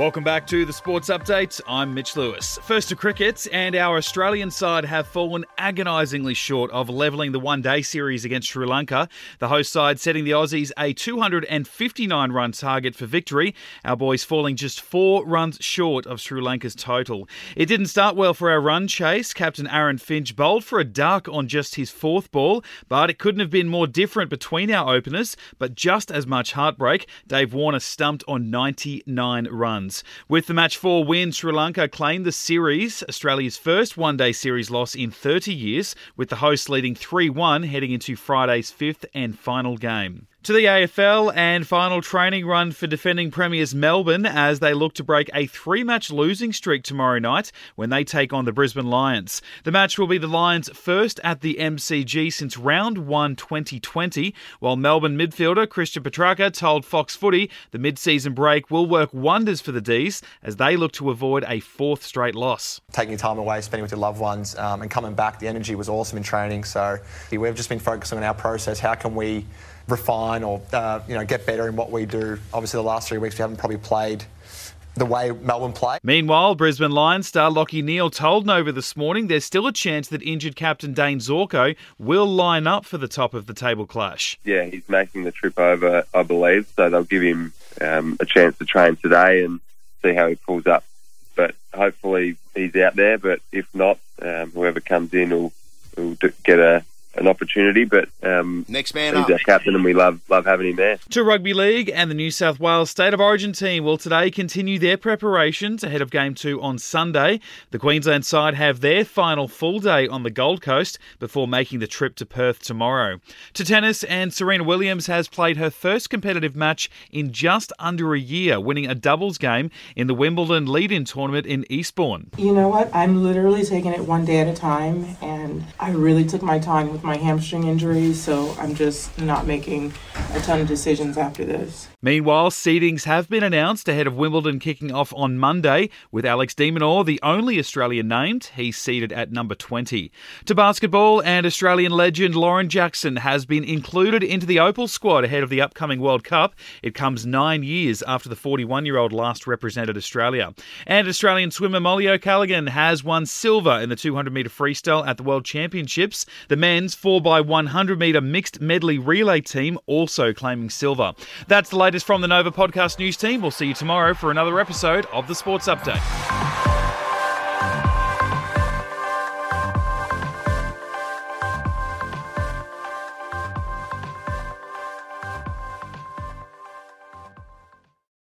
Welcome back to the Sports Update. I'm Mitch Lewis. First to cricket, and our Australian side have fallen agonisingly short of levelling the one day series against Sri Lanka. The host side setting the Aussies a 259 run target for victory. Our boys falling just four runs short of Sri Lanka's total. It didn't start well for our run chase. Captain Aaron Finch bowled for a duck on just his fourth ball, but it couldn't have been more different between our openers. But just as much heartbreak, Dave Warner stumped on 99 runs. With the match four win, Sri Lanka claimed the series, Australia's first one day series loss in 30 years, with the hosts leading 3 1 heading into Friday's fifth and final game. To the AFL and final training run for defending premiers Melbourne as they look to break a three match losing streak tomorrow night when they take on the Brisbane Lions. The match will be the Lions' first at the MCG since round one 2020, while Melbourne midfielder Christian Petracca told Fox Footy the mid season break will work wonders for the D's as they look to avoid a fourth straight loss. Taking time away, spending with your loved ones, um, and coming back, the energy was awesome in training. So we've just been focusing on our process. How can we refine or uh, you know get better in what we do. Obviously, the last three weeks we haven't probably played the way Melbourne play. Meanwhile, Brisbane Lions star Lachie Neale told Nova this morning there's still a chance that injured captain Dane Zorko will line up for the top of the table clash. Yeah, he's making the trip over, I believe, so they'll give him um, a chance to train today and see how he pulls up. But hopefully he's out there, but if not, um, whoever comes in will, will get a an opportunity, but um, next man he's up. our captain, and we love love having him there. To rugby league and the New South Wales State of Origin team will today continue their preparations ahead of Game Two on Sunday. The Queensland side have their final full day on the Gold Coast before making the trip to Perth tomorrow. To tennis, and Serena Williams has played her first competitive match in just under a year, winning a doubles game in the Wimbledon lead-in tournament in Eastbourne. You know what? I'm literally taking it one day at a time, and I really took my time with my hamstring injury, so I'm just not making a ton of decisions after this. Meanwhile, seedings have been announced ahead of Wimbledon kicking off on Monday, with Alex de Minaur the only Australian named. He's seeded at number 20. To basketball, and Australian legend Lauren Jackson has been included into the Opal squad ahead of the upcoming World Cup. It comes nine years after the 41 year old last represented Australia. And Australian swimmer Mollie O'Callaghan has won silver in the 200 metre freestyle at the World Championships. The men's 4x100 metre mixed medley relay team also claiming silver. That's the latest from the Nova Podcast News team. We'll see you tomorrow for another episode of the Sports Update.